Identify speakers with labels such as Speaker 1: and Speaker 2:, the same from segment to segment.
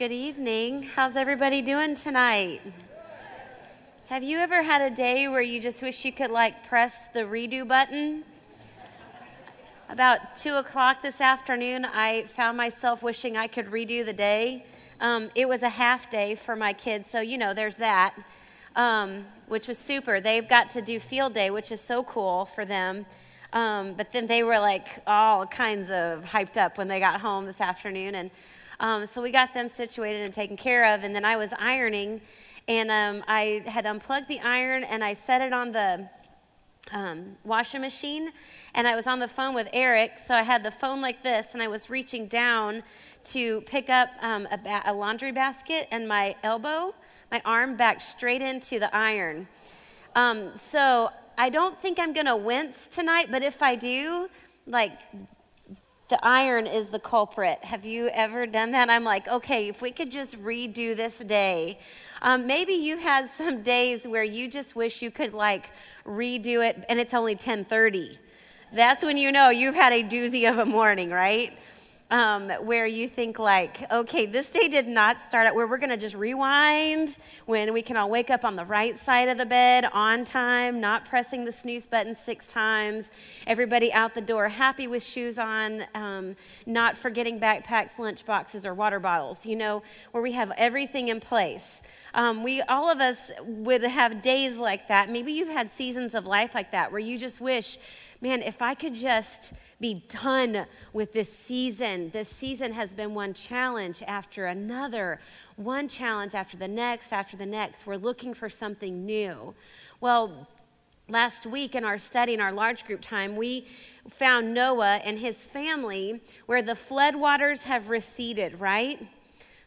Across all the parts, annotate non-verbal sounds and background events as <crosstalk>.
Speaker 1: Good evening. How's everybody doing tonight? Have you ever had a day where you just wish you could like press the redo button? About two o'clock this afternoon, I found myself wishing I could redo the day. Um, it was a half day for my kids, so you know, there's that, um, which was super. They've got to do field day, which is so cool for them. Um, but then they were like all kinds of hyped up when they got home this afternoon, and um, so we got them situated and taken care of. And then I was ironing and um, I had unplugged the iron and I set it on the um, washing machine. And I was on the phone with Eric, so I had the phone like this, and I was reaching down to pick up um, a, ba- a laundry basket, and my elbow, my arm backed straight into the iron. Um, so I don't think I'm going to wince tonight, but if I do, like the iron is the culprit. Have you ever done that? I'm like, okay, if we could just redo this day. Um, maybe you've had <laughs> some days where you just wish you could like redo it, and it's only 10:30. That's when you know you've had a doozy of a morning, right? Um, where you think like, okay, this day did not start out where we're going to just rewind when we can all wake up on the right side of the bed on time, not pressing the snooze button six times, everybody out the door happy with shoes on, um, not forgetting backpacks, lunch boxes, or water bottles, you know, where we have everything in place. Um, we all of us would have days like that. Maybe you've had seasons of life like that where you just wish man, if I could just be done with this season. This season has been one challenge after another, one challenge after the next, after the next. We're looking for something new. Well, last week in our study, in our large group time, we found Noah and his family where the floodwaters have receded, right?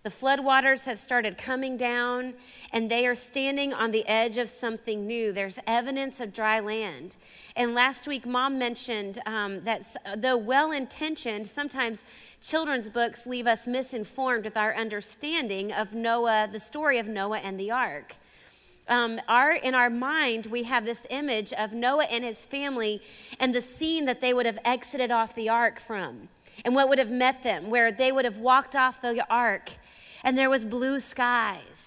Speaker 1: The floodwaters have started coming down, and they are standing on the edge of something new. There's evidence of dry land. And last week, mom mentioned um, that though well intentioned, sometimes children's books leave us misinformed with our understanding of Noah, the story of Noah and the ark. Um, our, in our mind, we have this image of Noah and his family and the scene that they would have exited off the ark from, and what would have met them, where they would have walked off the ark and there was blue skies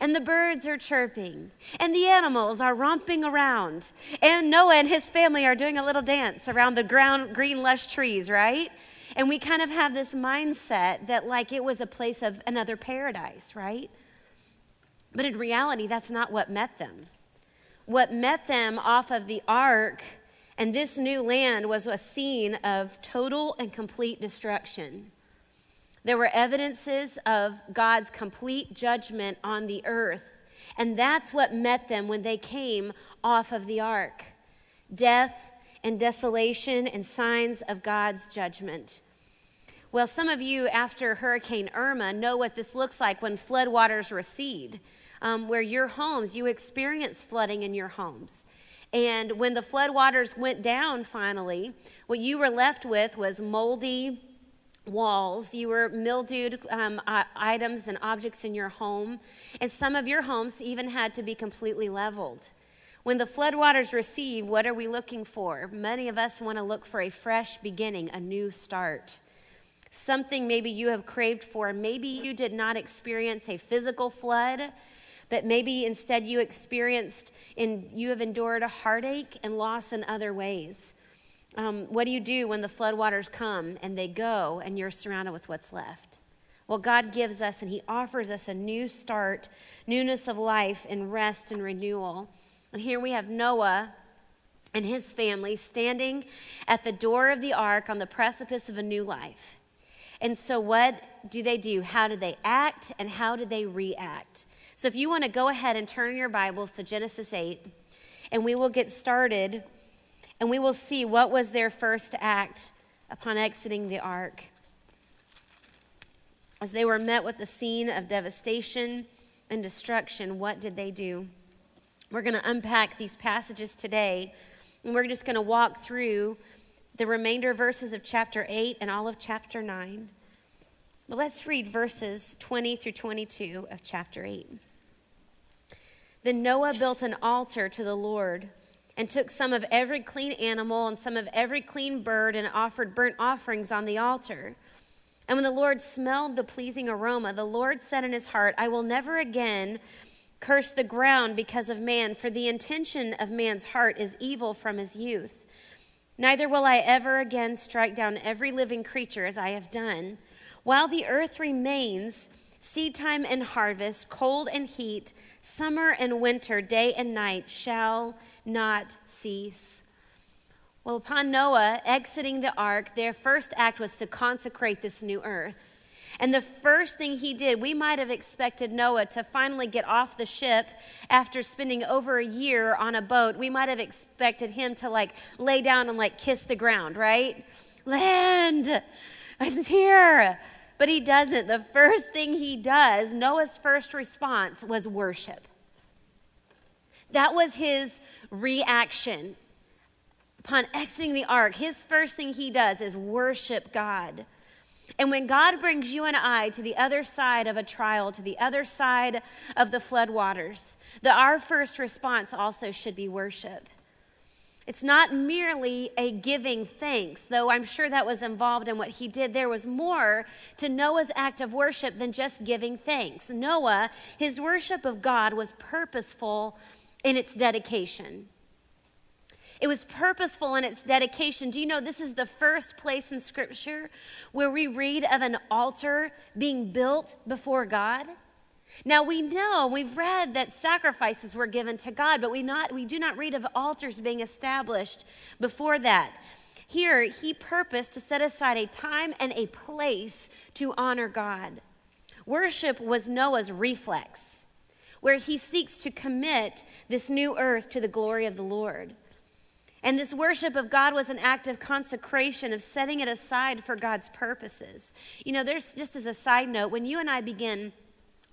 Speaker 1: and the birds are chirping, and the animals are romping around, and Noah and his family are doing a little dance around the ground, green, lush trees, right? And we kind of have this mindset that, like, it was a place of another paradise, right? But in reality, that's not what met them. What met them off of the ark and this new land was a scene of total and complete destruction. There were evidences of God's complete judgment on the earth. And that's what met them when they came off of the ark death and desolation and signs of God's judgment. Well, some of you, after Hurricane Irma, know what this looks like when floodwaters recede, um, where your homes, you experience flooding in your homes. And when the floodwaters went down finally, what you were left with was moldy, walls. You were mildewed um, items and objects in your home. And some of your homes even had to be completely leveled. When the floodwaters recede, what are we looking for? Many of us want to look for a fresh beginning, a new start. Something maybe you have craved for. Maybe you did not experience a physical flood, but maybe instead you experienced and you have endured a heartache and loss in other ways. Um, what do you do when the floodwaters come and they go and you're surrounded with what's left? Well, God gives us and He offers us a new start, newness of life, and rest and renewal. And here we have Noah and his family standing at the door of the ark on the precipice of a new life. And so, what do they do? How do they act and how do they react? So, if you want to go ahead and turn your Bibles to Genesis 8, and we will get started and we will see what was their first act upon exiting the ark. As they were met with a scene of devastation and destruction, what did they do? We're going to unpack these passages today, and we're just going to walk through the remainder verses of chapter 8 and all of chapter 9. But let's read verses 20 through 22 of chapter 8. Then Noah built an altar to the Lord and took some of every clean animal and some of every clean bird and offered burnt offerings on the altar. And when the Lord smelled the pleasing aroma, the Lord said in his heart, I will never again curse the ground because of man, for the intention of man's heart is evil from his youth. Neither will I ever again strike down every living creature as I have done. While the earth remains, seed time and harvest, cold and heat, summer and winter, day and night shall not cease. Well, upon Noah exiting the ark, their first act was to consecrate this new earth. And the first thing he did, we might have expected Noah to finally get off the ship after spending over a year on a boat. We might have expected him to like lay down and like kiss the ground, right? Land, it's here. But he doesn't. The first thing he does, Noah's first response was worship. That was his reaction upon exiting the ark, his first thing he does is worship God. And when God brings you and I to the other side of a trial, to the other side of the flood waters, that our first response also should be worship. It's not merely a giving thanks, though I'm sure that was involved in what he did. There was more to Noah's act of worship than just giving thanks. Noah, his worship of God was purposeful in its dedication. It was purposeful in its dedication. Do you know this is the first place in Scripture where we read of an altar being built before God? Now we know, we've read that sacrifices were given to God, but we, not, we do not read of altars being established before that. Here, he purposed to set aside a time and a place to honor God. Worship was Noah's reflex, where he seeks to commit this new earth to the glory of the Lord. And this worship of God was an act of consecration, of setting it aside for God's purposes. You know, there's just as a side note, when you and I begin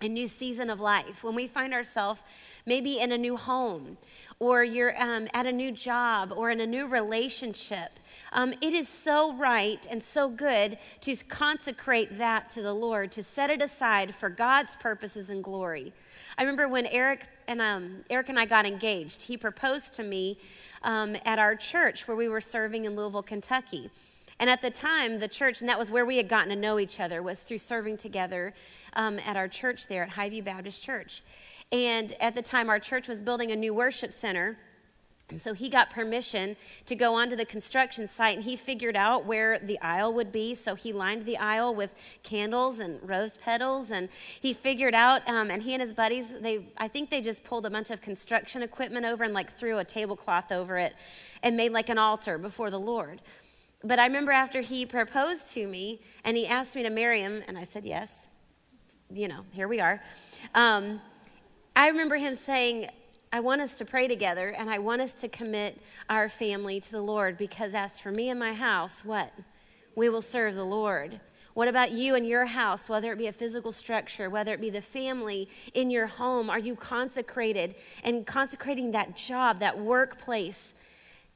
Speaker 1: a new season of life, when we find ourselves maybe in a new home, or you're um, at a new job, or in a new relationship, um, it is so right and so good to consecrate that to the Lord, to set it aside for God's purposes and glory. I remember when Eric and um, Eric and I got engaged. He proposed to me um, at our church where we were serving in Louisville, Kentucky. And at the time, the church, and that was where we had gotten to know each other, was through serving together um, at our church there at Highview Baptist Church. And at the time, our church was building a new worship center and so he got permission to go onto the construction site and he figured out where the aisle would be. So he lined the aisle with candles and rose petals. And he figured out, um, and he and his buddies, they, I think they just pulled a bunch of construction equipment over and like threw a tablecloth over it and made like an altar before the Lord. But I remember after he proposed to me and he asked me to marry him, and I said yes. You know, here we are. Um, I remember him saying, I want us to pray together and I want us to commit our family to the Lord because, as for me and my house, what? We will serve the Lord. What about you and your house, whether it be a physical structure, whether it be the family in your home? Are you consecrated and consecrating that job, that workplace,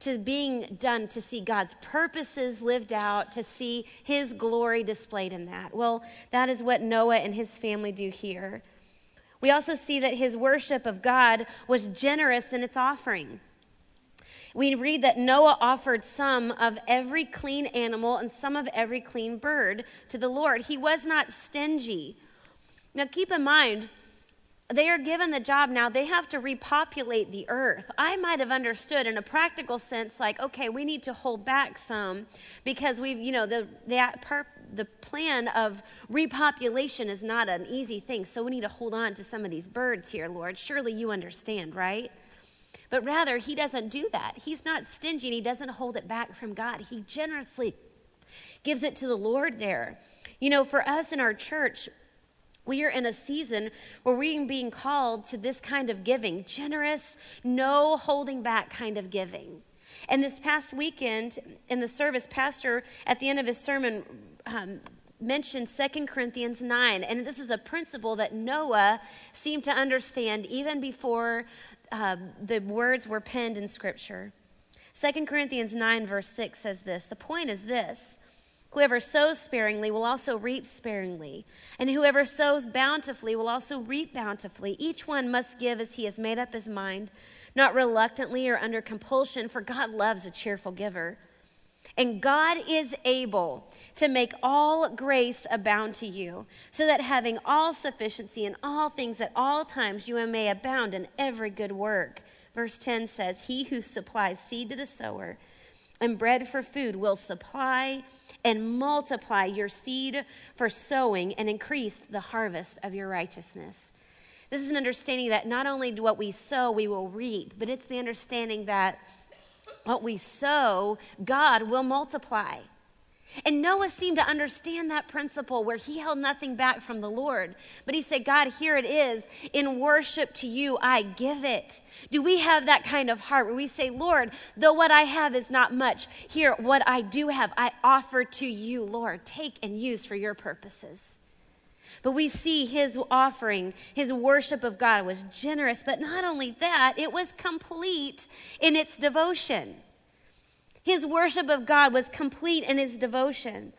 Speaker 1: to being done to see God's purposes lived out, to see His glory displayed in that? Well, that is what Noah and his family do here. We also see that his worship of God was generous in its offering. We read that Noah offered some of every clean animal and some of every clean bird to the Lord. He was not stingy. Now, keep in mind, they are given the job now, they have to repopulate the earth. I might have understood in a practical sense, like, okay, we need to hold back some because we've, you know, the, the, the plan of repopulation is not an easy thing. So we need to hold on to some of these birds here, Lord. Surely you understand, right? But rather, he doesn't do that. He's not stingy and he doesn't hold it back from God. He generously gives it to the Lord there. You know, for us in our church, we are in a season where we're being called to this kind of giving generous, no holding back kind of giving. And this past weekend in the service, Pastor, at the end of his sermon, um, mentioned 2 Corinthians 9. And this is a principle that Noah seemed to understand even before uh, the words were penned in Scripture. 2 Corinthians 9, verse 6 says this The point is this Whoever sows sparingly will also reap sparingly, and whoever sows bountifully will also reap bountifully. Each one must give as he has made up his mind, not reluctantly or under compulsion, for God loves a cheerful giver. And God is able to make all grace abound to you, so that having all sufficiency in all things at all times, you may abound in every good work. Verse 10 says, He who supplies seed to the sower and bread for food will supply and multiply your seed for sowing and increase the harvest of your righteousness. This is an understanding that not only do what we sow, we will reap, but it's the understanding that what we sow, God will multiply. And Noah seemed to understand that principle where he held nothing back from the Lord. But he said, God, here it is. In worship to you, I give it. Do we have that kind of heart where we say, Lord, though what I have is not much, here, what I do have, I offer to you, Lord. Take and use for your purposes. But we see his offering, his worship of God was generous, but not only that, it was complete in its devotion. His worship of God was complete in his devotion.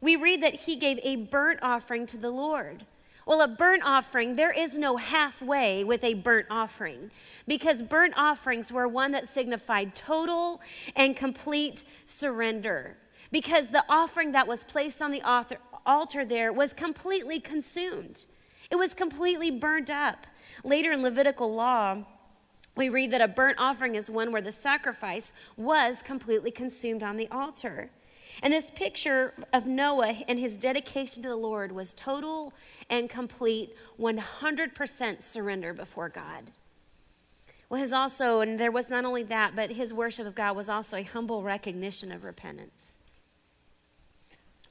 Speaker 1: We read that he gave a burnt offering to the Lord. Well, a burnt offering, there is no halfway with a burnt offering because burnt offerings were one that signified total and complete surrender. Because the offering that was placed on the altar there was completely consumed, it was completely burnt up. Later in Levitical law, we read that a burnt offering is one where the sacrifice was completely consumed on the altar. And this picture of Noah and his dedication to the Lord was total and complete 100% surrender before God. Well, his also, and there was not only that, but his worship of God was also a humble recognition of repentance.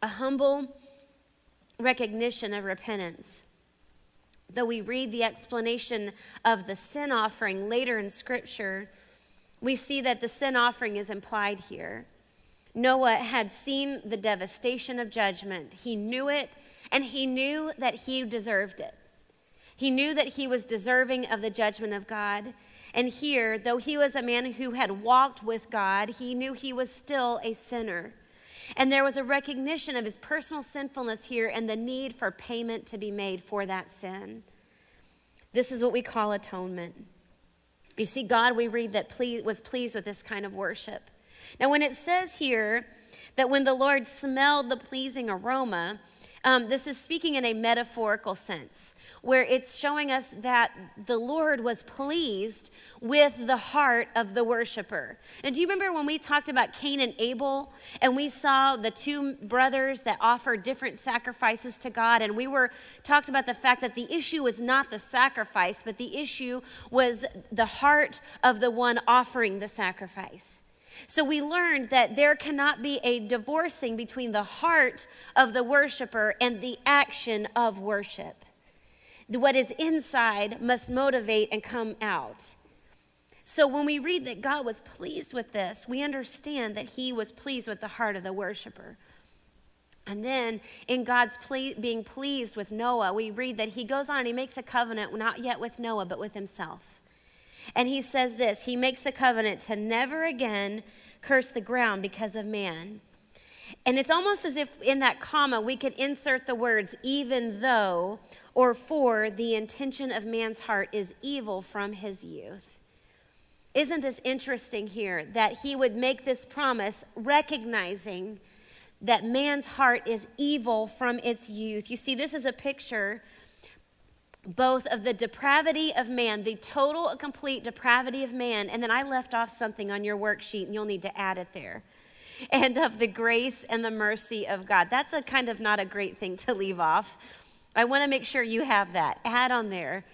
Speaker 1: A humble recognition of repentance. Though we read the explanation of the sin offering later in Scripture, we see that the sin offering is implied here. Noah had seen the devastation of judgment, he knew it, and he knew that he deserved it. He knew that he was deserving of the judgment of God. And here, though he was a man who had walked with God, he knew he was still a sinner. And there was a recognition of his personal sinfulness here and the need for payment to be made for that sin. This is what we call atonement. You see, God, we read that was pleased with this kind of worship. Now, when it says here that when the Lord smelled the pleasing aroma, um, this is speaking in a metaphorical sense, where it's showing us that the Lord was pleased with the heart of the worshiper. And do you remember when we talked about Cain and Abel, and we saw the two brothers that offered different sacrifices to God, and we were talked about the fact that the issue was not the sacrifice, but the issue was the heart of the one offering the sacrifice. So we learned that there cannot be a divorcing between the heart of the worshiper and the action of worship. What is inside must motivate and come out. So when we read that God was pleased with this, we understand that he was pleased with the heart of the worshiper. And then in God's ple- being pleased with Noah, we read that he goes on and he makes a covenant, not yet with Noah, but with himself. And he says this He makes a covenant to never again curse the ground because of man. And it's almost as if in that comma we could insert the words, even though, or for the intention of man's heart is evil from his youth. Isn't this interesting here that he would make this promise recognizing that man's heart is evil from its youth? You see, this is a picture both of the depravity of man, the total and complete depravity of man, and then I left off something on your worksheet, and you'll need to add it there, <laughs> and of the grace and the mercy of God. That's a kind of not a great thing to leave off. I want to make sure you have that. Add on there.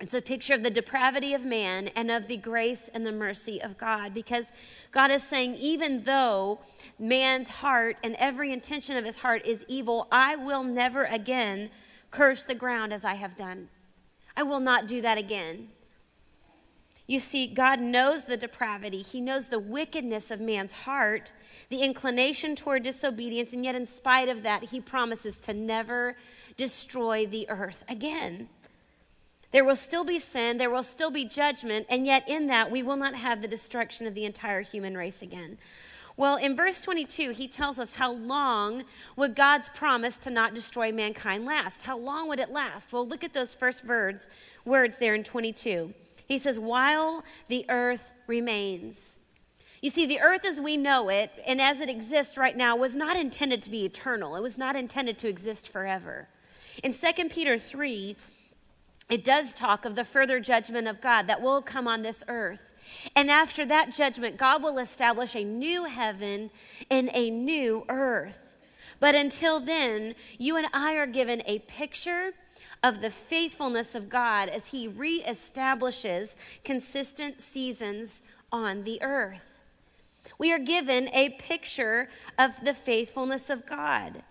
Speaker 1: It's a picture of the depravity of man and of the grace and the mercy of God because God is saying, even though man's heart and every intention of his heart is evil, I will never again curse the ground as I have done. I will not do that again. You see, God knows the depravity. He knows the wickedness of man's heart, the inclination toward disobedience, and yet, in spite of that, He promises to never destroy the earth again. There will still be sin, there will still be judgment, and yet, in that, we will not have the destruction of the entire human race again. Well, in verse 22, he tells us how long would God's promise to not destroy mankind last? How long would it last? Well, look at those first words, words there in 22. He says, while the earth remains. You see, the earth as we know it and as it exists right now was not intended to be eternal, it was not intended to exist forever. In 2 Peter 3, it does talk of the further judgment of God that will come on this earth. And after that judgment, God will establish a new heaven and a new earth. But until then, you and I are given a picture of the faithfulness of God as He reestablishes consistent seasons on the earth. We are given a picture of the faithfulness of God.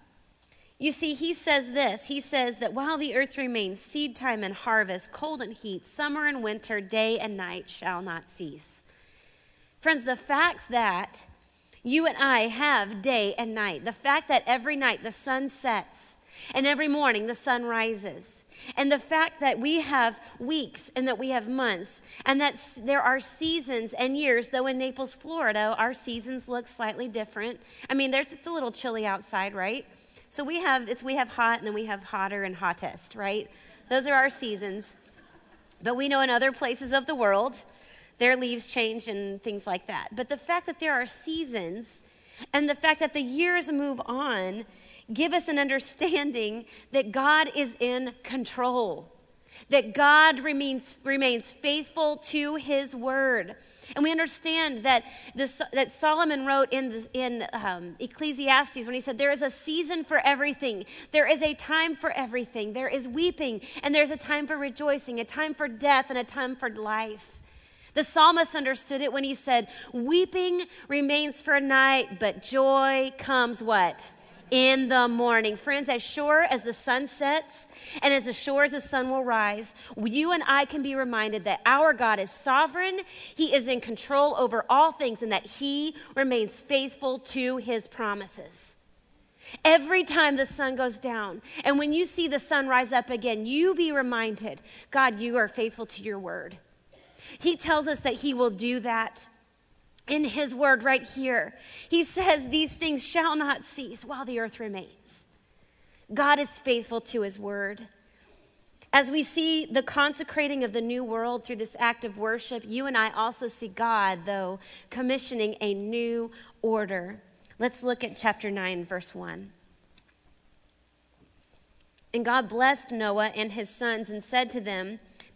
Speaker 1: You see, he says this He says that while the earth remains, seed time and harvest, cold and heat, summer and winter, day and night shall not cease. Friends, the fact that you and I have day and night, the fact that every night the sun sets and every morning the sun rises, and the fact that we have weeks and that we have months, and that there are seasons and years, though in Naples, Florida, our seasons look slightly different. I mean, there's, it's a little chilly outside, right? So we have, it's, we have hot and then we have hotter and hottest, right? Those are our seasons. But we know in other places of the world, their leaves change and things like that. But the fact that there are seasons and the fact that the years move on give us an understanding that God is in control, that God remains, remains faithful to his word. And we understand that, this, that Solomon wrote in, the, in um, Ecclesiastes when he said, There is a season for everything. There is a time for everything. There is weeping, and there's a time for rejoicing, a time for death, and a time for life. The psalmist understood it when he said, Weeping remains for a night, but joy comes what? In the morning. Friends, as sure as the sun sets and as sure as the sun will rise, you and I can be reminded that our God is sovereign, He is in control over all things, and that He remains faithful to His promises. Every time the sun goes down, and when you see the sun rise up again, you be reminded God, you are faithful to your word. He tells us that He will do that in his word right here. He says, These things shall not cease while the earth remains. God is faithful to his word. As we see the consecrating of the new world through this act of worship, you and I also see God, though, commissioning a new order. Let's look at chapter 9, verse 1. And God blessed Noah and his sons and said to them,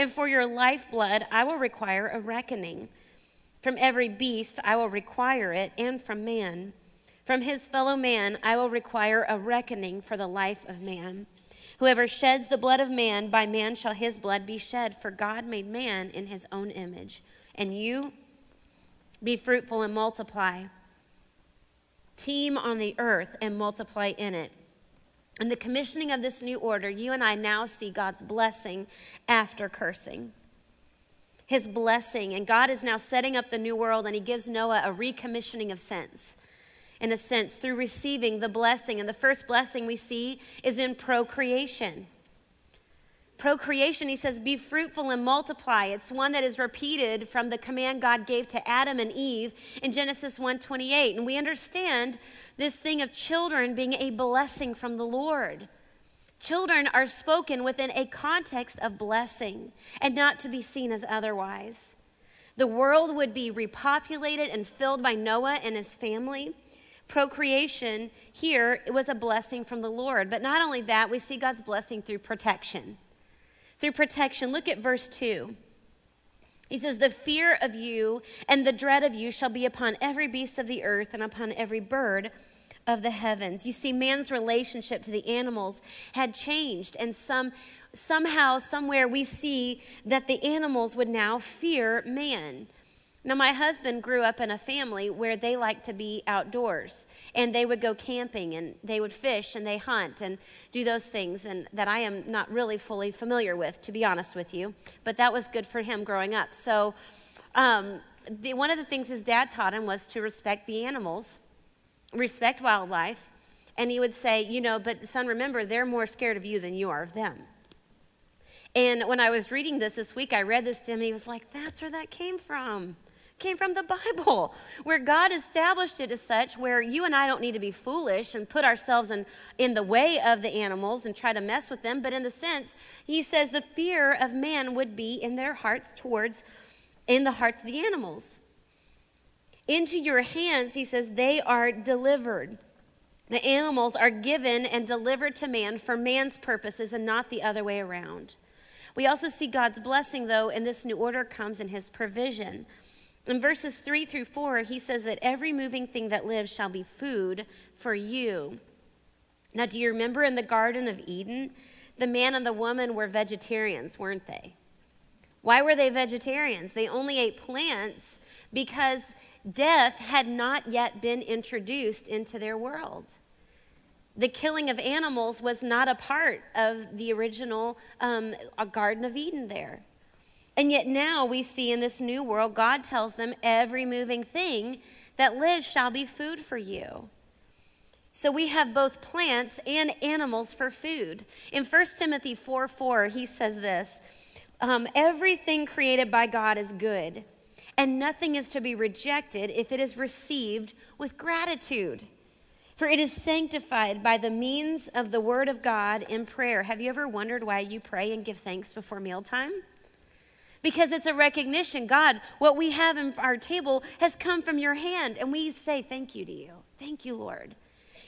Speaker 1: and for your lifeblood, I will require a reckoning. From every beast, I will require it, and from man. From his fellow man, I will require a reckoning for the life of man. Whoever sheds the blood of man, by man shall his blood be shed, for God made man in his own image. And you, be fruitful and multiply. Teem on the earth and multiply in it. In the commissioning of this new order, you and I now see God's blessing after cursing. His blessing. And God is now setting up the new world, and He gives Noah a recommissioning of sense, in a sense, through receiving the blessing. And the first blessing we see is in procreation procreation, he says, be fruitful and multiply. It's one that is repeated from the command God gave to Adam and Eve in Genesis 1:28. And we understand this thing of children being a blessing from the Lord. Children are spoken within a context of blessing and not to be seen as otherwise. The world would be repopulated and filled by Noah and his family. Procreation here was a blessing from the Lord. But not only that, we see God's blessing through protection through protection. Look at verse 2. He says, The fear of you and the dread of you shall be upon every beast of the earth and upon every bird of the heavens. You see, man's relationship to the animals had changed, and some, somehow, somewhere, we see that the animals would now fear man. Now, my husband grew up in a family where they liked to be outdoors and they would go camping and they would fish and they hunt and do those things and that I am not really fully familiar with, to be honest with you. But that was good for him growing up. So, um, the, one of the things his dad taught him was to respect the animals, respect wildlife. And he would say, you know, but son, remember, they're more scared of you than you are of them. And when I was reading this this week, I read this to him, and he was like, that's where that came from came from the Bible, <laughs> where God established it as such, where you and I don't need to be foolish and put ourselves in, in the way of the animals and try to mess with them. But in the sense, he says the fear of man would be in their hearts towards, in the hearts of the animals. Into your hands, he says, they are delivered. The animals are given and delivered to man for man's purposes and not the other way around. We also see God's blessing, though, and this new order comes in his provision. In verses 3 through 4, he says that every moving thing that lives shall be food for you. Now, do you remember in the Garden of Eden, the man and the woman were vegetarians, weren't they? Why were they vegetarians? They only ate plants because death had not yet been introduced into their world. The killing of animals was not a part of the original um, Garden of Eden there. And yet now we see in this new world, God tells them every moving thing that lives shall be food for you. So we have both plants and animals for food. In 1 Timothy 4 4, he says this um, Everything created by God is good, and nothing is to be rejected if it is received with gratitude. For it is sanctified by the means of the word of God in prayer. Have you ever wondered why you pray and give thanks before mealtime? Because it's a recognition God, what we have in our table has come from your hand, and we say thank you to you. Thank you, Lord.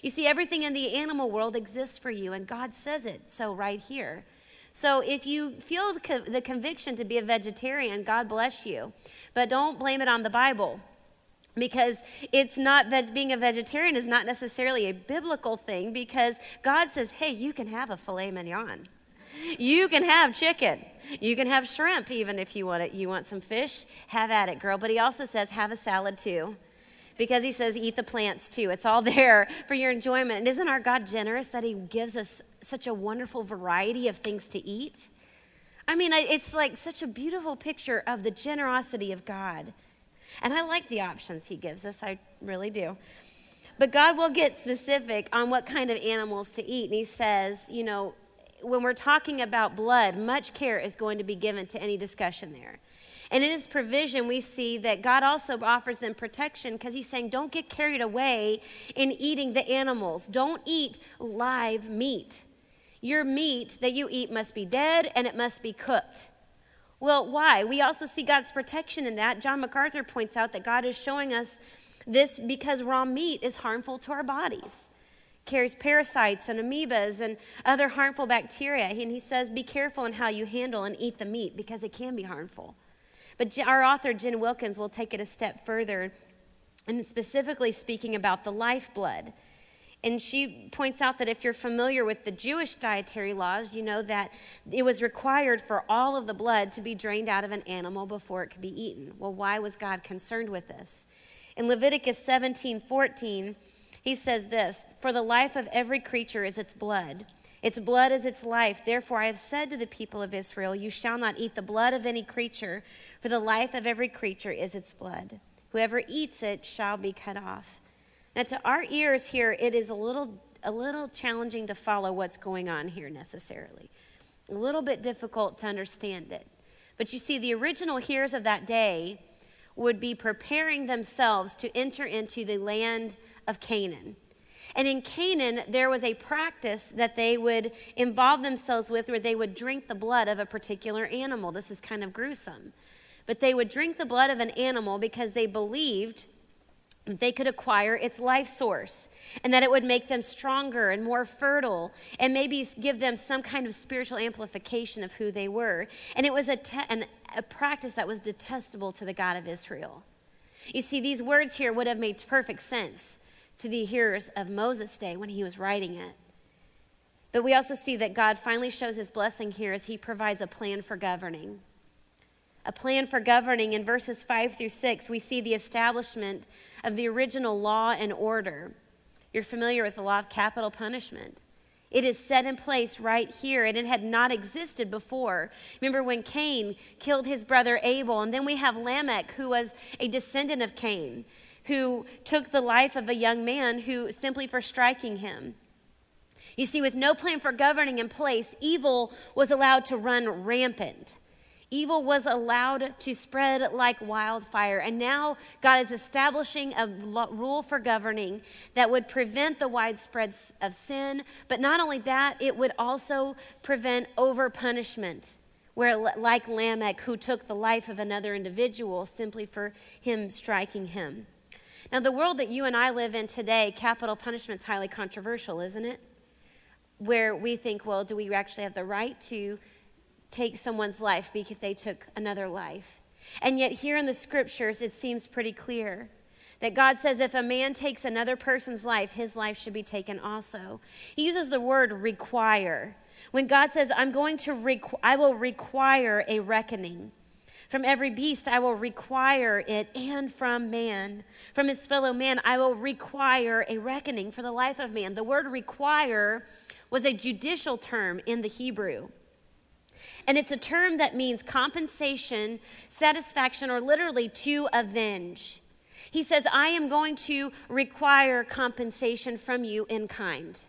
Speaker 1: You see, everything in the animal world exists for you, and God says it so right here. So if you feel the conviction to be a vegetarian, God bless you. But don't blame it on the Bible because it's not being a vegetarian is not necessarily a biblical thing because God says, "Hey, you can have a filet mignon." You can have chicken. You can have shrimp even if you want it. You want some fish? Have at it, girl. But he also says have a salad too. Because he says eat the plants too. It's all <laughs> there for your enjoyment. And isn't our God generous that he gives us such a wonderful variety of things to eat? I mean, it's like such a beautiful picture of the generosity of God. And I like the options he gives us, I really do. But God will get specific on what kind of animals to eat. And he says, you know, when we're talking about blood, much care is going to be given to any discussion there. And in his provision, we see that God also offers them protection because he's saying, don't get carried away in eating the animals. Don't eat live meat. Your meat that you eat must be dead and it must be cooked. Well, why? We also see God's protection in that. John MacArthur points out that God is showing us this because raw meat is harmful to our bodies carries parasites and amoebas and other harmful bacteria. And he says, be careful in how you handle and eat the meat because it can be harmful. But our author, Jen Wilkins, will take it a step further and specifically speaking about the lifeblood. And she points out that if you're familiar with the Jewish dietary laws, you know that it was required for all of the blood to be drained out of an animal before it could be eaten. Well, why was God concerned with this? In Leviticus 17 14, he says this For the life of every creature is its blood. Its blood is its life. Therefore, I have said to the people of Israel, You shall not eat the blood of any creature, for the life of every creature is its blood. Whoever eats it shall be cut off. Now, to our ears here, it is a little, a little challenging to follow what's going on here necessarily, a little bit difficult to understand it. But you see, the original hearers of that day would be preparing themselves to enter into the land of Canaan. And in Canaan, there was a practice that they would involve themselves with where they would drink the blood of a particular animal. This is kind of gruesome. But they would drink the blood of an animal because they believed they could acquire its life source and that it would make them stronger and more fertile and maybe give them some kind of spiritual amplification of who they were. And it was a, te- an, a practice that was detestable to the God of Israel. You see, these words here would have made perfect sense to the hearers of Moses' day when he was writing it. But we also see that God finally shows his blessing here as he provides a plan for governing. A plan for governing in verses 5 through 6, we see the establishment of the original law and order. You're familiar with the law of capital punishment. It is set in place right here, and it had not existed before. Remember when Cain killed his brother Abel, and then we have Lamech, who was a descendant of Cain, who took the life of a young man who simply for striking him. You see, with no plan for governing in place, evil was allowed to run rampant. Evil was allowed to spread like wildfire. And now God is establishing a rule for governing that would prevent the widespread of sin. But not only that, it would also prevent over punishment, where, like Lamech, who took the life of another individual simply for him striking him. Now, the world that you and I live in today, capital punishment is highly controversial, isn't it? Where we think, well, do we actually have the right to take someone's life because they took another life. And yet, here in the scriptures, it seems pretty clear that God says if a man takes another person's life, his life should be taken also. He uses the word require. When God says, I'm going to, requ- I will require a reckoning. From every beast, I will require it, and from man, from his fellow man, I will require a reckoning for the life of man. The word require was a judicial term in the Hebrew. And it's a term that means compensation, satisfaction, or literally to avenge. He says, I am going to require compensation from you in kind.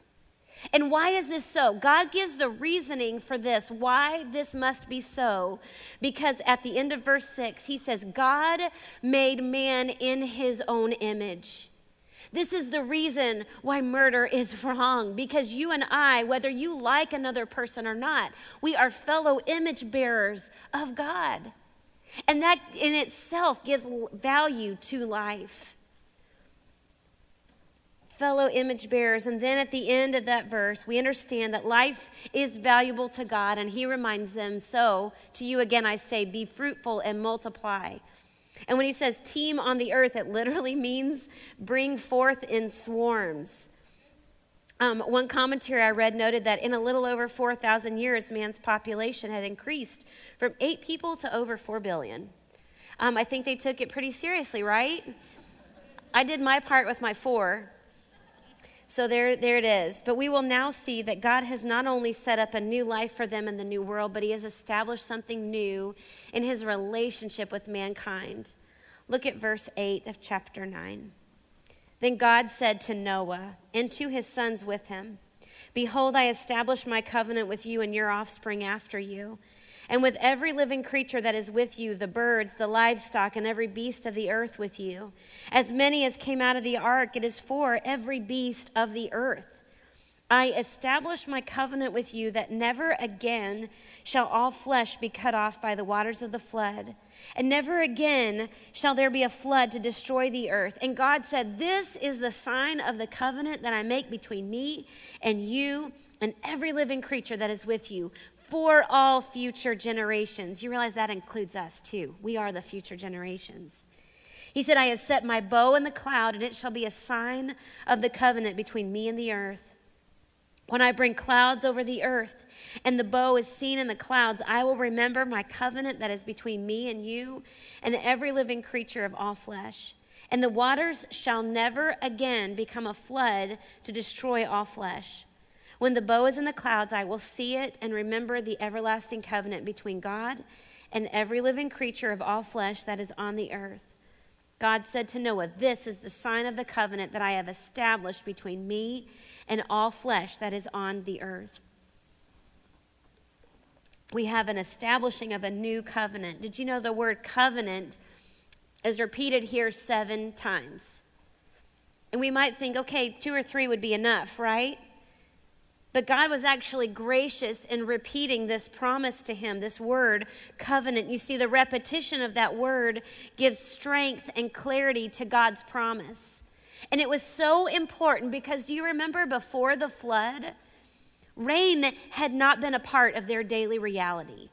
Speaker 1: And why is this so? God gives the reasoning for this, why this must be so. Because at the end of verse 6, he says, God made man in his own image. This is the reason why murder is <laughs> wrong because you and I, whether you like another person or not, we are fellow image bearers of God. And that in itself gives value to life. Fellow image bearers. And then at the end of that verse, we understand that life is valuable to God, and He reminds them so. To you again, I say, be fruitful and multiply. And when he says teem on the earth, it literally <laughs> means bring forth in swarms. Um, one commentary I read noted that in a little over 4,000 years, man's population had increased from eight people to over 4 billion. Um, I think they took it pretty seriously, right? I did my part with my four. So there, there it is. But we will now see that God has not only set up a new life for them in the new world, but He has established something new in His relationship with mankind. Look at verse 8 of chapter 9. Then God said to Noah and to his sons with him, Behold, I establish my covenant with you and your offspring after you and with every living creature that is with you, the birds, the livestock, and every beast of the earth with you. As many as came out of the ark, it is for every beast of the earth. I establish my covenant with you that never again shall all flesh be cut off by the waters of the flood, and never again shall there be a flood to destroy the earth. And God said, This is the sign of the covenant that I make between me and you and every living creature that is with you for all future generations. You realize that includes us too. We are the future generations. He said, I have set my bow in the cloud, and it shall be a sign of the covenant between me and the earth. When I bring clouds over the earth, and the bow is seen in the clouds, I will remember my covenant that is between me and you and every living creature of all flesh. And the waters shall never again become a flood to destroy all flesh. When the bow is in the clouds, I will see it and remember the everlasting covenant between God and every living creature of all flesh that is on the earth. God said to Noah, This is the sign of the covenant that I have established between me and all flesh that is on the earth. We have an establishing of a new covenant. Did you know the word covenant is repeated here seven times? And we might think, okay, two or three would be enough, right? But God was actually gracious in repeating this promise to him, this word, covenant. You see, the repetition of that word gives strength and clarity to God's promise. And it was so important because do you remember before the flood? Rain had not been a part of their daily reality.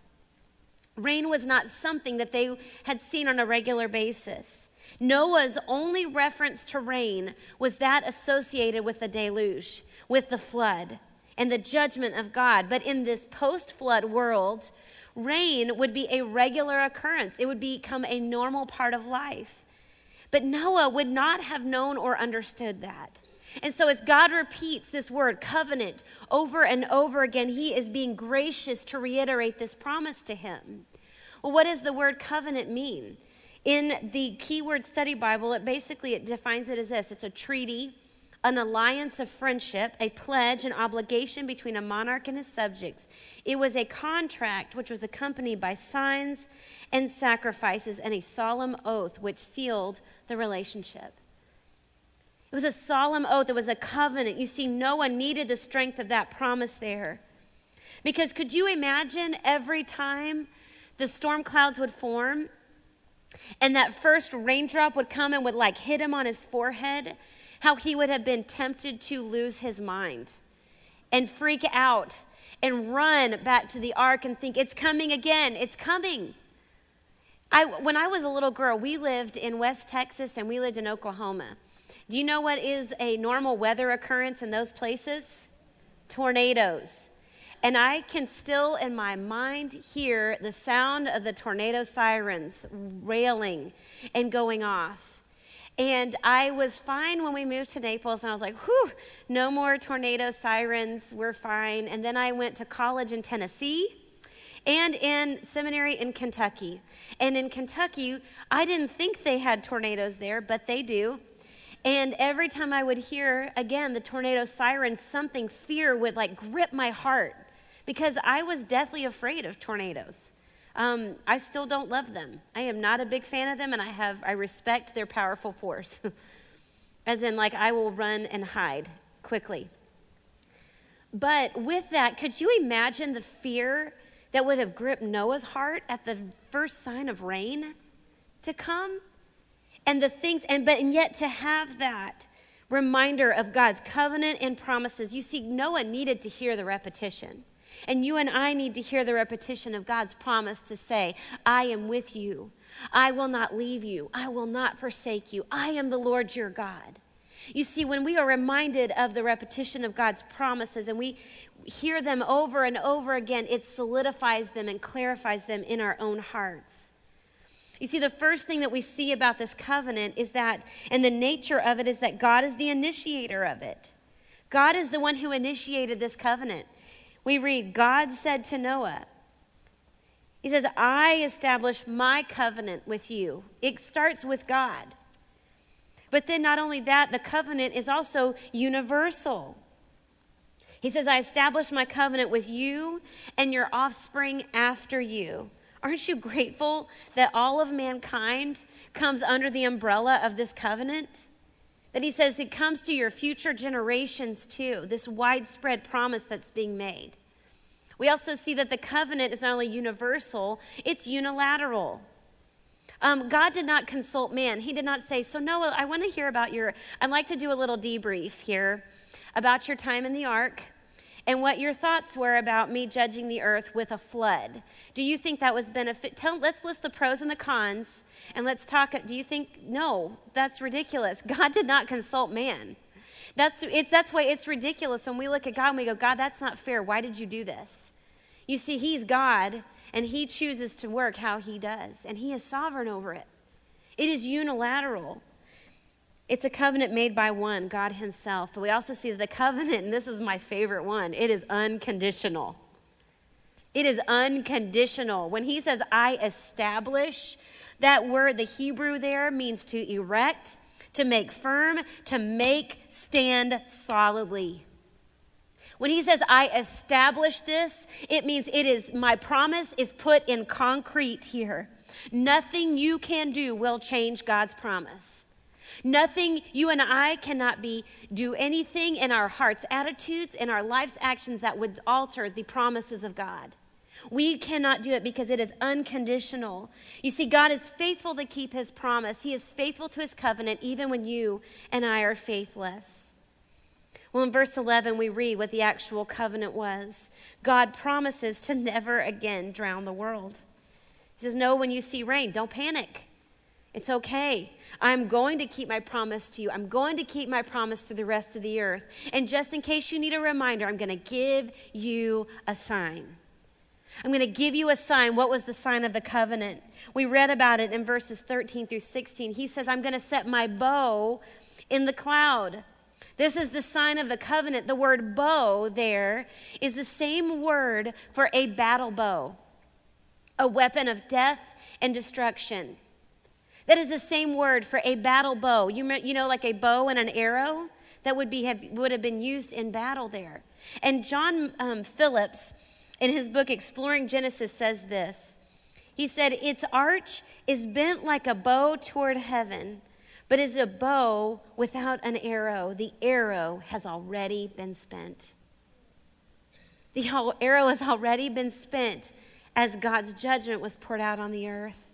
Speaker 1: Rain was not something that they had seen on a regular basis. Noah's only reference to rain was that associated with the deluge, with the flood and the judgment of God. But in this post flood world, rain would be a regular occurrence, it would become a normal part of life. But Noah would not have known or understood that. And so, as God repeats this word, covenant, over and over again, He is being gracious to reiterate this promise to him. Well, what does the word covenant mean? In the Keyword Study Bible, it basically it defines it as this it's a treaty, an alliance of friendship, a pledge, an obligation between a monarch and his subjects. It was a contract which was accompanied by signs and sacrifices and a solemn oath which sealed the relationship. It was a solemn oath, it was a covenant. You see, Noah needed the strength of that promise there. Because could you imagine every time the storm clouds would form and that first raindrop would come and would like hit him on his forehead? How he would have been tempted to lose his mind and freak out and run back to the ark and think, it's coming again, it's coming. I, when I was a little girl, we lived in West Texas and we lived in Oklahoma. Do you know what is a normal weather occurrence in those places? Tornadoes. And I can still, in my mind, hear the sound of the tornado sirens railing and going off. And I was fine when we moved to Naples, and I was like, whew, no more tornado sirens, we're fine. And then I went to college in Tennessee and in seminary in Kentucky. And in Kentucky, I didn't think they had tornadoes there, but they do. And every time I would hear again the tornado siren, something fear would like grip my heart because I was deathly afraid of tornadoes. Um, I still don't love them. I am not a big fan of them, and I have I respect their powerful force. <laughs> As in, like I will run and hide quickly. But with that, could you imagine the fear that would have gripped Noah's heart at the first sign of rain to come? and the things, and but and yet to have that reminder of God's covenant and promises. You see, Noah needed to hear the repetition. And you and I need to hear the repetition of God's promise to say, I am with you. I will not leave you. I will not forsake you. I am the Lord your God. You see, when we are reminded of the repetition of God's promises and we hear them over and over again, it solidifies them and clarifies them in our own hearts. You see, the first thing that we see about this covenant is that, and the nature of it is that God is the initiator of it. God is the one who initiated this covenant. We read, God said to Noah, He says, I establish my covenant with you. It starts with God. But then, not only that, the covenant is also universal. He says, I establish my covenant with you and your offspring after you. Aren't you grateful that all of mankind comes under the umbrella of this covenant? That he says it comes to your future generations too, this widespread promise that's being made. We also see that the covenant is not only universal, it's unilateral. Um, God did not consult man. He did not say, So, Noah, I want to hear about your, I'd like to do a little debrief here about your time in the ark and what your thoughts were about me judging the earth with a flood. Do you think that was benefit? Tell, let's list the pros and the cons, and let's talk. Do you think no? That's ridiculous. <laughs> God did not consult man. That's it's that's why it's ridiculous when we look at God and we go, God, that's not fair. Why did you do this? You see, He's God, and He chooses to work how He does, and He is sovereign over it. It is unilateral. It's a covenant made by one, God Himself. But we also see that the covenant, and this is my favorite one, it is unconditional. It is unconditional. When He says, I establish, that word, the Hebrew there, means to erect, to make firm, to make stand solidly. When he says, I establish this, it means it is my promise is put in concrete here. Nothing you can do will change God's promise. Nothing, you and I cannot be, do anything in our hearts, attitudes, in our life's actions that would alter the promises of God. We cannot do it because it is unconditional. You see, God is faithful to keep his promise. He is faithful to his covenant even when you and I are faithless. Well, in verse 11, we read what the actual covenant was God promises to never again drown the world. He says, No, when you see rain, don't panic. It's okay. I'm going to keep my promise to you. I'm going to keep my promise to the rest of the earth. And just in case you need a reminder, I'm going to give you a sign. I'm going to give you a sign. What was the sign of the covenant? We read about it in verses 13 through 16. He says, I'm going to set my bow in the cloud. This is the sign of the covenant. The word bow there is the same word for a battle bow, a weapon of death and destruction. That is the same word for a battle bow. You, you know, like a bow and an arrow that would, be, have, would have been used in battle there. And John um, Phillips, in his book Exploring Genesis, says this. He said, Its arch is bent like a bow toward heaven but is a bow without an arrow. The arrow has already been spent. The arrow has already been spent as God's judgment was poured out on the earth.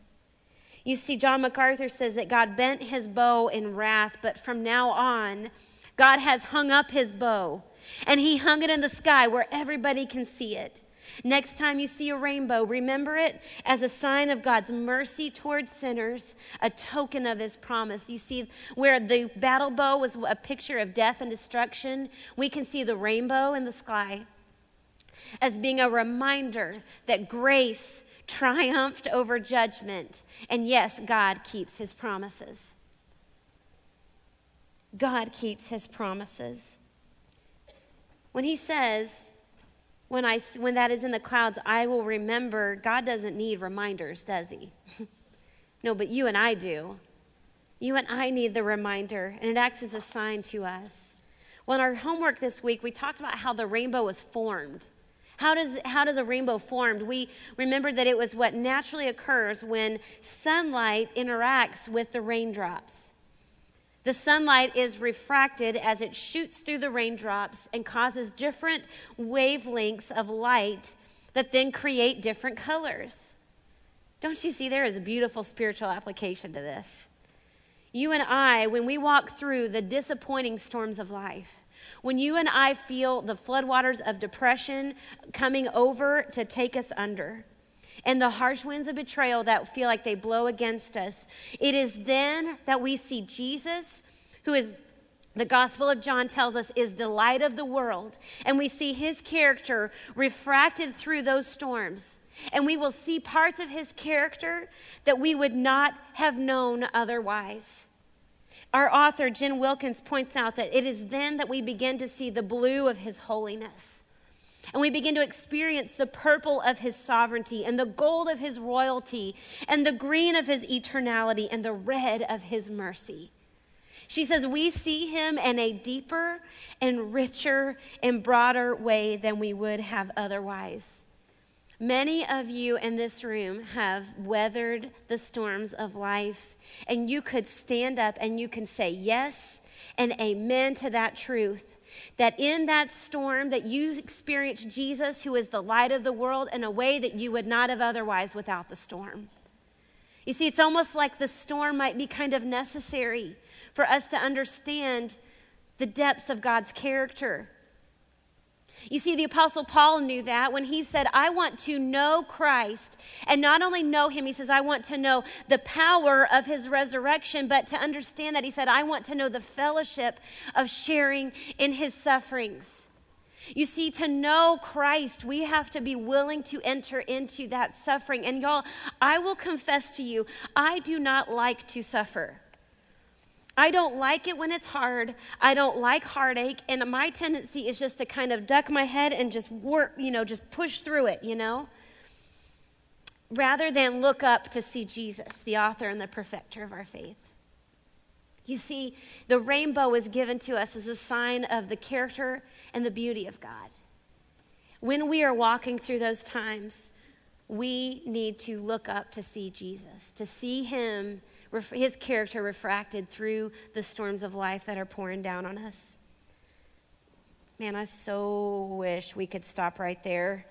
Speaker 1: You see, John MacArthur says that God bent his bow in wrath, but from now on, God has hung up his bow and he hung it in the sky where everybody can see it. Next time you see a rainbow, remember it as a sign of God's mercy towards sinners, a token of his promise. You see, where the battle bow was a picture of death and destruction, we can see the rainbow in the sky as being a reminder that grace triumphed over judgment. And yes, God keeps his promises. God keeps his promises. When he says, when, I, when that is in the clouds, I will remember. God doesn't need reminders, does he? <laughs> no, but you and I do. You and I need the reminder, and it acts as a sign to us. Well, in our homework this week, we talked about how the rainbow was formed. How does, how does a rainbow formed? We remember that it was what naturally occurs when sunlight interacts with the raindrops. The sunlight is refracted as it shoots through the raindrops and causes different wavelengths of light that then create different colors. Don't you see there is a beautiful spiritual application to this? You and I, when we walk through the disappointing storms of life, when you and I feel the floodwaters of depression coming over to take us under, and the harsh winds of betrayal that feel like they blow against us, it is then that we see Jesus, who is the Gospel of John tells us is the light of the world, and we see his character refracted through those storms. And we will see parts of his character that we would not have known otherwise. Our author, Jen Wilkins, points out that it is then that we begin to see the blue of his holiness. And we begin to experience the purple of his sovereignty, and the gold of his royalty, and the green of his eternality, and the red of his mercy. She says, We see him in a deeper and richer and broader way than we would have otherwise. Many of you in this room have weathered the storms of life, and you could stand up and you can say yes and amen to that truth that in that storm that you experienced Jesus who is the light of the world in a way that you would not have otherwise without the storm. You see, it's almost like the storm might be kind of necessary for us to understand the depths of God's character you see, the Apostle Paul knew that when he said, I want to know Christ. And not only know him, he says, I want to know the power of his resurrection, but to understand that, he said, I want to know the fellowship of sharing in his sufferings. You see, to know Christ, we have to be willing to enter into that suffering. And y'all, I will confess to you, I do not like to suffer. I don't like it when it's hard. I don't like heartache. And my tendency is just to kind of duck my head and just work, you know, just push through it, you know? Rather than look up to see Jesus, the author and the perfecter of our faith. You see, the rainbow is given to us as a sign of the character and the beauty of God. When we are walking through those times, we need to look up to see Jesus, to see Him his character refracted through the storms of life that are pouring down on us. Man, I so wish we could stop right there.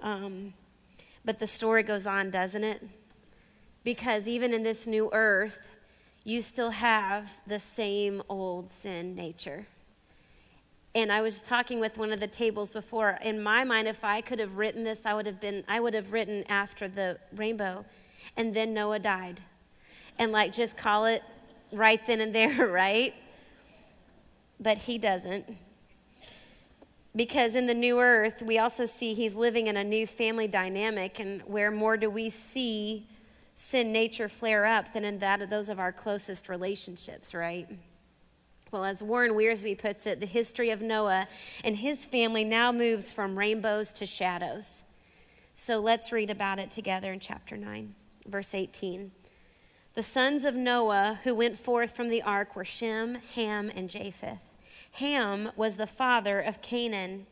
Speaker 1: Um, but the story goes on, doesn't it? Because even in this new earth, you still have the same old sin nature. And I was talking with one of the tables before. In my mind, if I could have written this, I would have been I would have written after the rainbow. And then Noah died and like just call it right then and there, <laughs> right? But he doesn't. Because in the new earth, we also see he's living in a new family dynamic, and where more do we see sin nature flare up than in that of those of our closest relationships, right? Well, as Warren Wiersbe puts it, the history of Noah and his family now moves from rainbows to shadows. So let's read about it together in chapter 9, verse 18. The sons of Noah who went forth from the ark were Shem, Ham, and Japheth. Ham was the father of Canaan.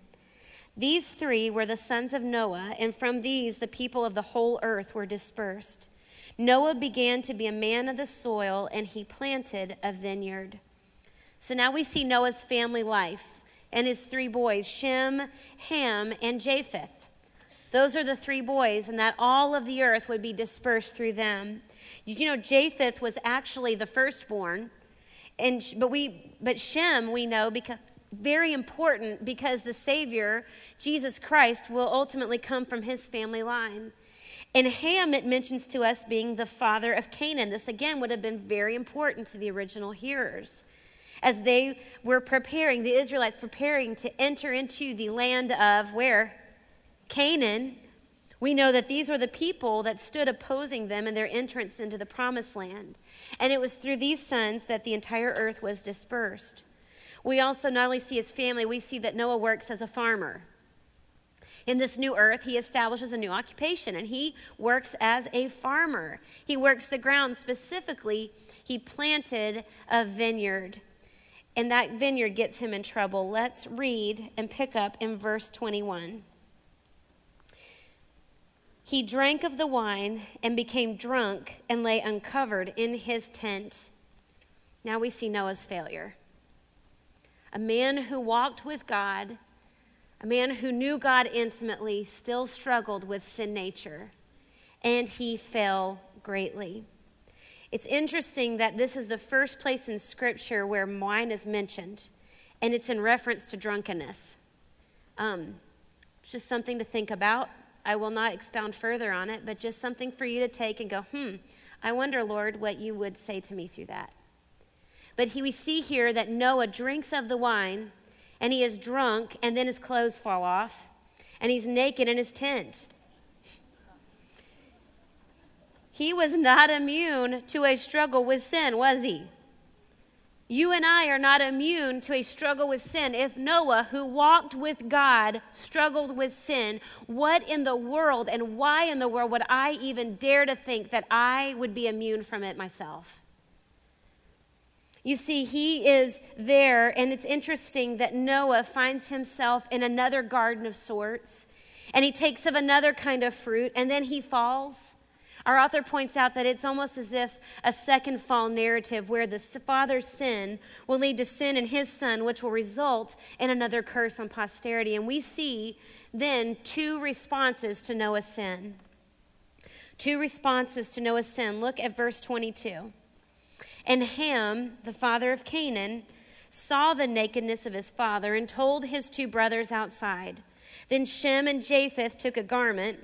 Speaker 1: These three were the sons of Noah, and from these the people of the whole earth were dispersed. Noah began to be a man of the soil, and he planted a vineyard. So now we see Noah's family life and his three boys, Shem, Ham, and Japheth. Those are the three boys, and that all of the earth would be dispersed through them. Did you know Japheth was actually the firstborn? And, but, we, but Shem, we know, because very important because the Savior, Jesus Christ, will ultimately come from his family line. And Ham, it mentions to us being the father of Canaan. This again would have been very important to the original hearers. As they were preparing, the Israelites preparing to enter into the land of where? Canaan. We know that these were the people that stood opposing them in their entrance into the promised land. And it was through these sons that the entire earth was dispersed. We also not only see his family, we see that Noah works as a farmer. In this new earth, he establishes a new occupation and he works as a farmer. He works the ground. Specifically, he planted a vineyard. And that vineyard gets him in trouble. Let's read and pick up in verse 21. He drank of the wine and became drunk and lay uncovered in his tent. Now we see Noah's failure. A man who walked with God a man who knew God intimately still struggled with sin nature, and he fell greatly. It's interesting that this is the first place in Scripture where wine is mentioned, and it's in reference to drunkenness. Um, it's just something to think about. I will not expound further on it, but just something for you to take and go, hmm, I wonder, Lord, what you would say to me through that. But he, we see here that Noah drinks of the wine and he is drunk, and then his clothes fall off, and he's naked in his tent. He was not immune to a struggle with sin, was he? You and I are not immune to a struggle with sin. If Noah, who walked with God, struggled with sin, what in the world and why in the world would I even dare to think that I would be immune from it myself? You see, he is there, and it's interesting that Noah finds himself in another garden of sorts, and he takes of another kind of fruit, and then he falls. Our author points out that it's almost as if a second fall narrative where the father's sin will lead to sin in his son, which will result in another curse on posterity. And we see then two responses to Noah's sin. Two responses to Noah's sin. Look at verse 22. And Ham, the father of Canaan, saw the nakedness of his father and told his two brothers outside. Then Shem and Japheth took a garment,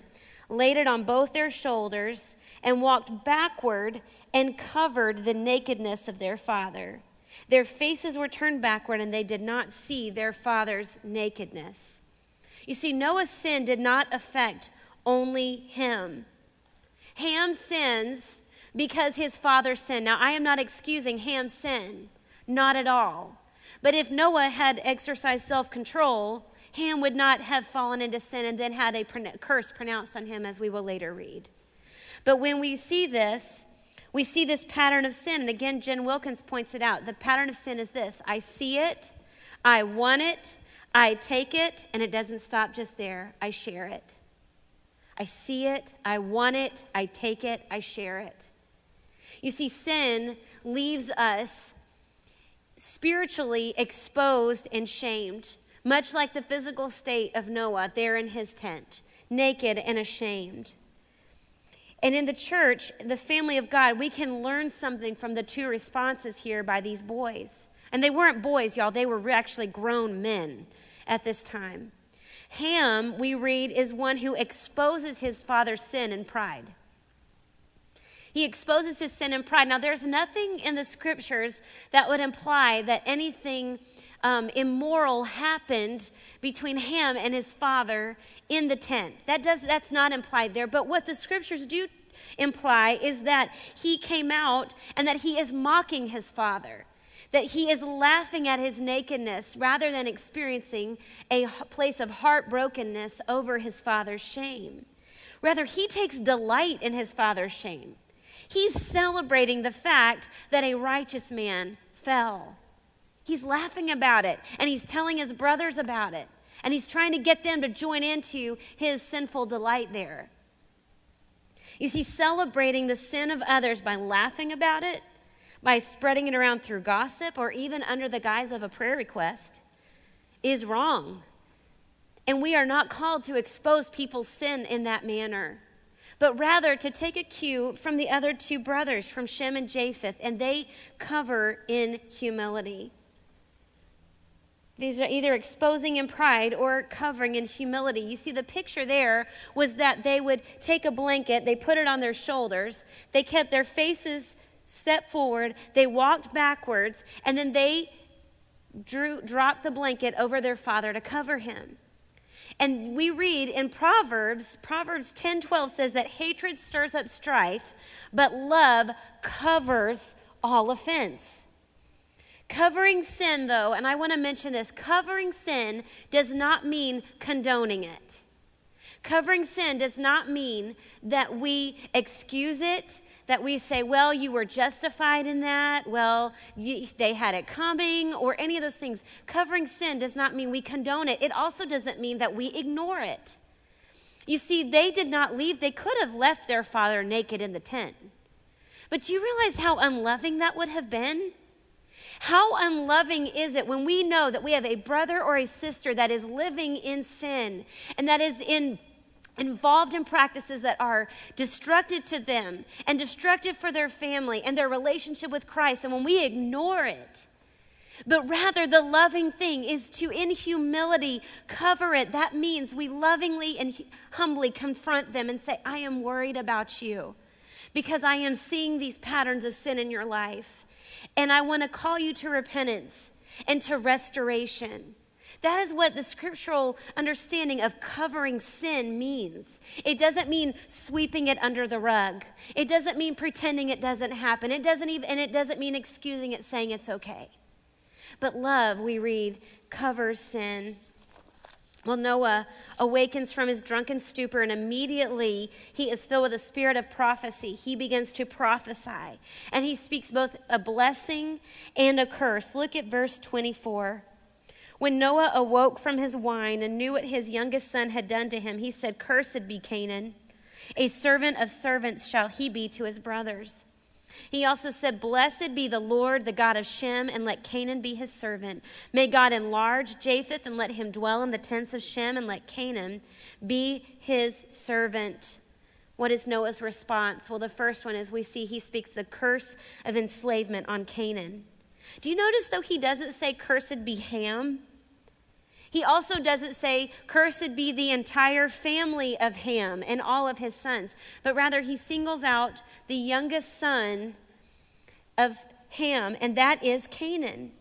Speaker 1: laid it on both their shoulders, and walked backward and covered the nakedness of their father. Their faces were turned backward, and they did not see their father's nakedness. You see, Noah's sin did not affect only him. Ham sins because his father sinned. Now, I am not excusing Ham's sin, not at all. But if Noah had exercised self control, Ham would not have fallen into sin and then had a curse pronounced on him, as we will later read. But when we see this, we see this pattern of sin. And again, Jen Wilkins points it out. The pattern of sin is this I see it, I want it, I take it, and it doesn't stop just there. I share it. I see it, I want it, I take it, I share it. You see, sin leaves us spiritually exposed and shamed, much like the physical state of Noah there in his tent, naked and ashamed. And in the church, the family of God, we can learn something from the two responses here by these boys. And they weren't boys, y'all, they were actually grown men at this time. Ham, we read, is one who exposes his father's sin and pride. He exposes his sin and pride. Now, there's nothing in the scriptures that would imply that anything um, immoral happened between him and his father in the tent. That does, that's not implied there. But what the scriptures do imply is that he came out and that he is mocking his father. that he is laughing at his nakedness rather than experiencing a place of heartbrokenness over his father's shame. Rather, he takes delight in his father's shame. He's celebrating the fact that a righteous man fell. He's laughing about it, and he's telling his brothers about it, and he's trying to get them to join into his sinful delight there. You see, celebrating the sin of others by laughing about it by spreading it around through gossip or even under the guise of a prayer request is wrong. And we are not called to expose people's sin in that manner, but rather to take a cue from the other two brothers, from Shem and Japheth, and they cover in humility. These are either exposing in pride or covering in humility. You see, the picture there was that they would take a blanket, they put it on their shoulders, they kept their faces stepped forward, they walked backwards, and then they drew, dropped the blanket over their father to cover him. And we read in Proverbs, Proverbs 10 12 says that hatred stirs up strife, but love covers all offense. Covering sin, though, and I want to mention this covering sin does not mean condoning it. Covering sin does not mean that we excuse it, that we say, well, you were justified in that, well, they had it coming, or any of those things. Covering sin does not mean we condone it. It also doesn't mean that we ignore it. You see, they did not leave, they could have left their father naked in the tent. But do you realize how unloving that would have been? How unloving is it when we know that we have a brother or a sister that is living in sin and that is in involved in practices that are destructive to them and destructive for their family and their relationship with Christ. And when we ignore it, but rather the loving thing is to, in humility, cover it. That means we lovingly and humbly confront them and say, I am worried about you because I am seeing these patterns of sin in your life. And I want to call you to repentance and to restoration. That is what the scriptural understanding of covering sin means. It doesn't mean sweeping it under the rug. It doesn't mean pretending it doesn't happen. It doesn't even and it doesn't mean excusing it saying it's okay. But love, we read, covers sin. Well, Noah awakens from his drunken stupor, and immediately he is filled with a spirit of prophecy. He begins to prophesy, and he speaks both a blessing and a curse. Look at verse 24. When Noah awoke from his wine and knew what his youngest son had done to him, he said, Cursed be Canaan. A servant of servants shall he be to his brothers. He also said, Blessed be the Lord, the God of Shem, and let Canaan be his servant. May God enlarge Japheth, and let him dwell in the tents of Shem, and let Canaan be his servant. What is Noah's response? Well, the first one is we see he speaks the curse of enslavement on Canaan. Do you notice, though, he doesn't say, Cursed be Ham? He also doesn't say, Cursed be the entire family of Ham and all of his sons, but rather he singles out the youngest son of Ham, and that is Canaan.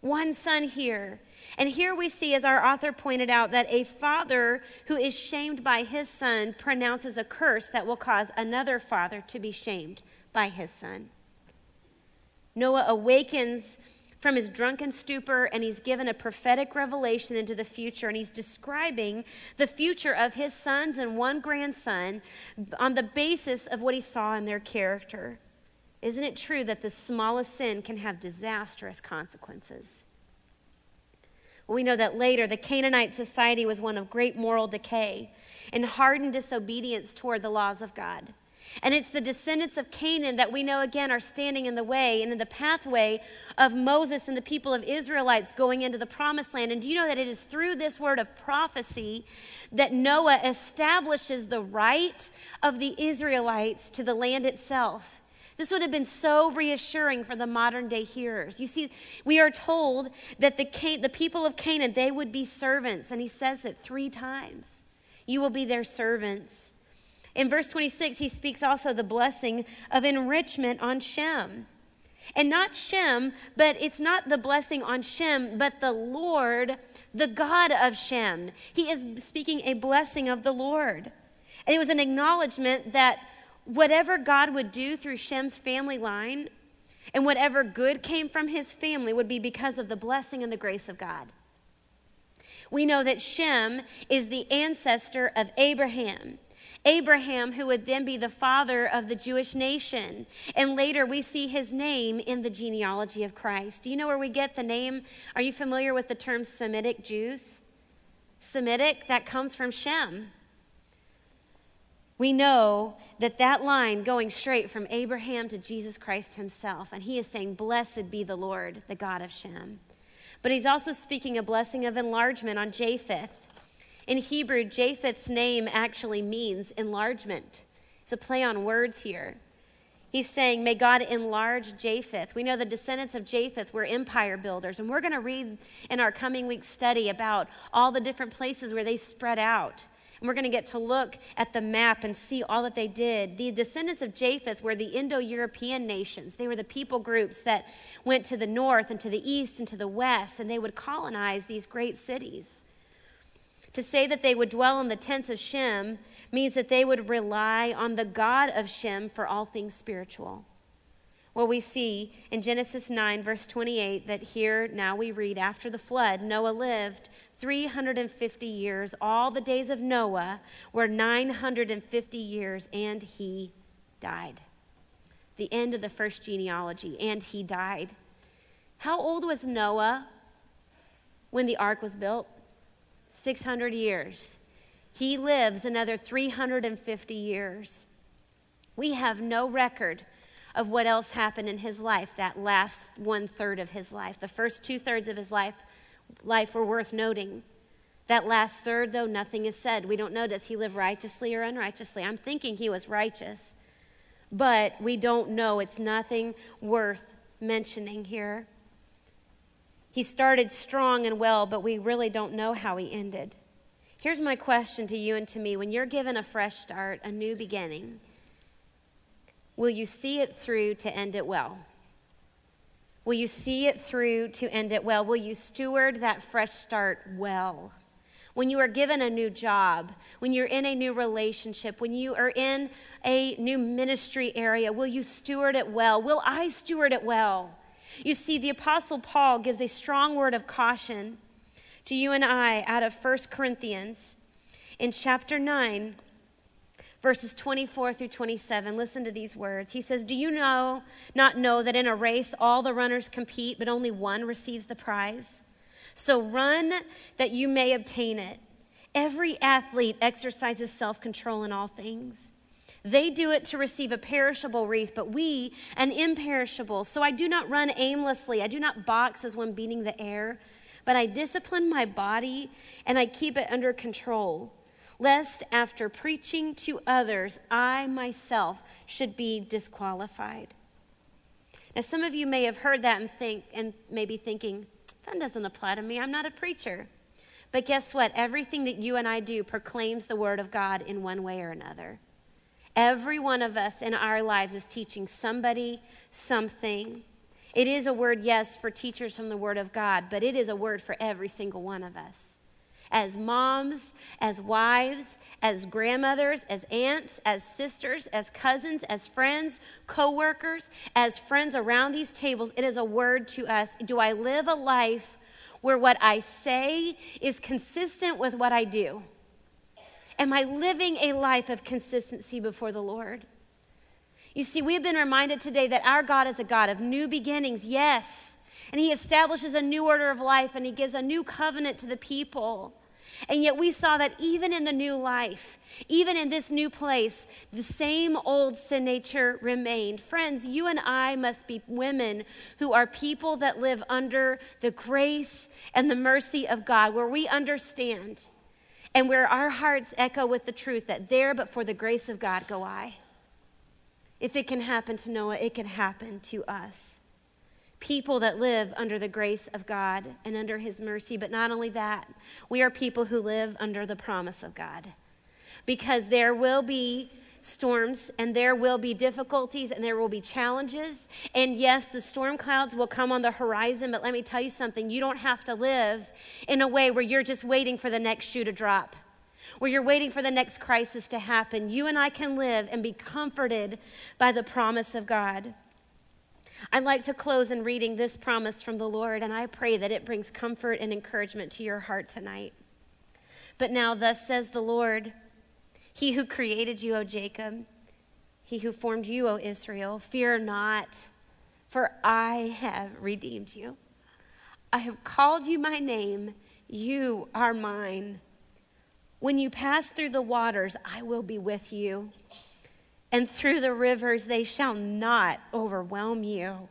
Speaker 1: One son here. And here we see, as our author pointed out, that a father who is shamed by his son pronounces a curse that will cause another father to be shamed by his son. Noah awakens from his drunken stupor and he's given a prophetic revelation into the future and he's describing the future of his sons and one grandson on the basis of what he saw in their character. Isn't it true that the smallest sin can have disastrous consequences? We know that later the Canaanite society was one of great moral decay and hardened disobedience toward the laws of God. And it's the descendants of Canaan that we know again are standing in the way and in the pathway of Moses and the people of Israelites going into the promised land. And do you know that it is through this word of prophecy that Noah establishes the right of the Israelites to the land itself? This would have been so reassuring for the modern day hearers. You see, we are told that the, the people of Canaan, they would be servants. And he says it three times. You will be their servants. In verse 26, he speaks also the blessing of enrichment on Shem. And not Shem, but it's not the blessing on Shem, but the Lord, the God of Shem. He is speaking a blessing of the Lord. And it was an acknowledgement that whatever God would do through Shem's family line, And whatever good came from his family would be because of the blessing and the grace of God. We know that Shem is the ancestor of Abraham. Abraham, who would then be the father of the Jewish nation. And later we see his name in the genealogy of Christ. Do you know where we get the name? Are you familiar with the term Semitic Jews? Semitic, that comes from Shem. We know that that line going straight from Abraham to Jesus Christ himself, and he is saying, Blessed be the Lord, the God of Shem. But he's also speaking a blessing of enlargement on Japheth. In Hebrew, Japheth's name actually means enlargement. It's a play on words here. He's saying, May God enlarge Japheth. We know the descendants of Japheth were empire builders, and we're going to read in our coming week study about all the different places where they spread out. And we're going to get to look at the map and see all that they did. The descendants of Japheth were the Indo European nations. They were the people groups that went to the north and to the east and to the west, and they would colonize these great cities. To say that they would dwell in the tents of Shem means that they would rely on the God of Shem for all things spiritual. Well, we see in Genesis 9, verse 28, that here now we read, after the flood, Noah lived 350 years. All the days of Noah were 950 years, and he died. The end of the first genealogy, and he died. How old was Noah when the ark was built? 600 years. He lives another 350 years. We have no record of what else happened in his life, that last one third of his life. The first two thirds of his life, life were worth noting. That last third, though, nothing is said. We don't know does he live righteously or unrighteously. I'm thinking he was righteous, but we don't know. It's nothing worth mentioning here. He started strong and well, but we really don't know how he ended. Here's my question to you and to me when you're given a fresh start, a new beginning, will you see it through to end it well? Will you see it through to end it well? Will you steward that fresh start well? When you are given a new job, when you're in a new relationship, when you are in a new ministry area, will you steward it well? Will I steward it well? You see, the Apostle Paul gives a strong word of caution to you and I out of 1 Corinthians in chapter 9, verses 24 through 27. Listen to these words. He says, Do you know, not know that in a race all the runners compete, but only one receives the prize? So run that you may obtain it. Every athlete exercises self control in all things. They do it to receive a perishable wreath, but we an imperishable. So I do not run aimlessly. I do not box as one beating the air, but I discipline my body and I keep it under control, lest after preaching to others, I myself should be disqualified. Now, some of you may have heard that and think, and maybe thinking, that doesn't apply to me. I'm not a preacher. But guess what? Everything that you and I do proclaims the word of God in one way or another. Every one of us in our lives is teaching somebody something. It is a word, yes, for teachers from the Word of God, but it is a word for every single one of us. As moms, as wives, as grandmothers, as aunts, as sisters, as cousins, as friends, co workers, as friends around these tables, it is a word to us. Do I live a life where what I say is consistent with what I do? Am I living a life of consistency before the Lord? You see, we've been reminded today that our God is a God of new beginnings, yes. And He establishes a new order of life and He gives a new covenant to the people. And yet we saw that even in the new life, even in this new place, the same old sin nature remained. Friends, you and I must be women who are people that live under the grace and the mercy of God, where we understand and where our hearts echo with the truth that there, but for the grace of God, go I. If it can happen to Noah, it can happen to us. People that live under the grace of God and under his mercy, but not only that, we are people who live under the promise of God. Because there will be storms and there will be difficulties and there will be challenges. And yes, the storm clouds will come on the horizon, but let me tell you something you don't have to live in a way where you're just waiting for the next shoe to drop. Where you're waiting for the next crisis to happen. You and I can live and be comforted by the promise of God. I'd like to close in reading this promise from the Lord, and I pray that it brings comfort and encouragement to your heart tonight. But now, thus says the Lord He who created you, O Jacob, he who formed you, O Israel, fear not, for I have redeemed you. I have called you my name, you are mine. When you pass through the waters, I will be with you and through the rivers they shall not overwhelm you.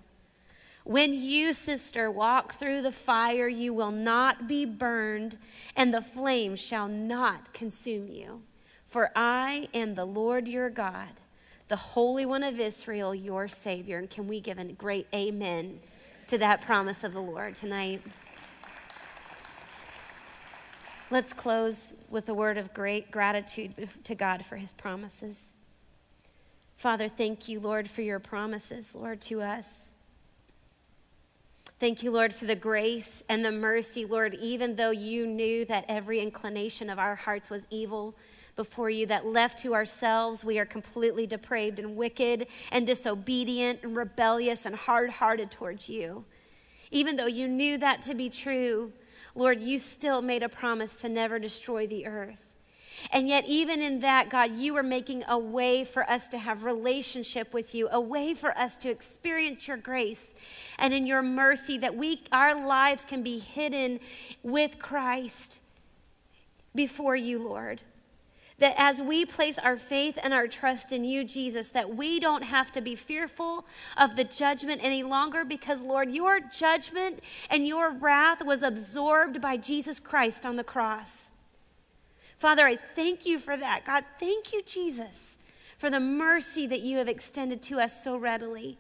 Speaker 1: When you, sister, walk through the fire, you will not be burned, and the flame shall not consume you. For I am the Lord your God, the Holy One of Israel, your Savior. And can we give a great amen to that promise of the Lord tonight? Let's close with a word of great gratitude to God for his promises. Father, thank you, Lord, for your promises, Lord, to us. Thank you, Lord, for the grace and the mercy, Lord, even though you knew that every inclination of our hearts was evil before you, that left to ourselves, we are completely depraved and wicked and disobedient and rebellious and hard hearted towards you. Even though you knew that to be true, Lord, you still made a promise to never destroy the earth. And yet, even in that, God, you are making a way for us to have relationship with you, a way for us to experience your grace and in your mercy that we, our lives can be hidden with Christ before you, Lord. That as we place our faith and our trust in you, Jesus, that we don't have to be fearful of the judgment any longer because, Lord, your judgment and your wrath was absorbed by Jesus Christ on the cross. Father, I thank you for that. God, thank you, Jesus, for the mercy that you have extended to us so readily.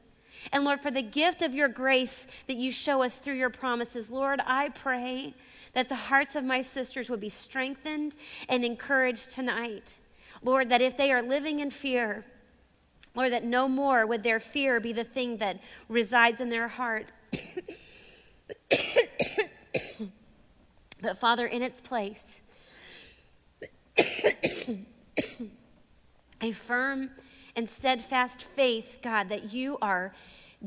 Speaker 1: And Lord, for the gift of your grace that you show us through your promises, Lord, I pray that the hearts of my sisters would be strengthened and encouraged tonight. Lord, that if they are living in fear, Lord, that no more would their fear be the thing that resides in their heart. <coughs> but Father, in its place, <coughs> a firm and steadfast faith, God, that you are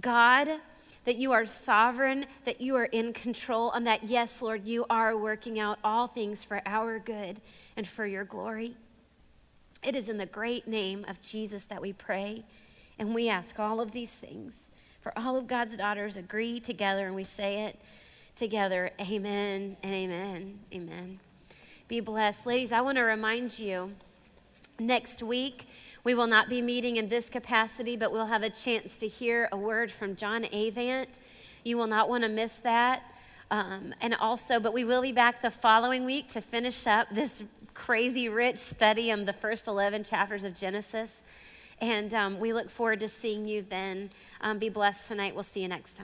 Speaker 1: God, that you are sovereign, that you are in control, and that, yes, Lord, you are working out all things for our good and for your glory. It is in the great name of Jesus that we pray, and we ask all of these things. For all of God's daughters agree together, and we say it together. Amen and amen. Amen be blessed. Ladies, I want to remind you next week we will not be meeting in this capacity, but we'll have a chance to hear a word from John Avant. You will not want to miss that. Um, and also, but we will be back the following week to finish up this crazy rich study on the first 11 chapters of Genesis. And um, we look forward to seeing you then. Um, be blessed tonight. We'll see you next time.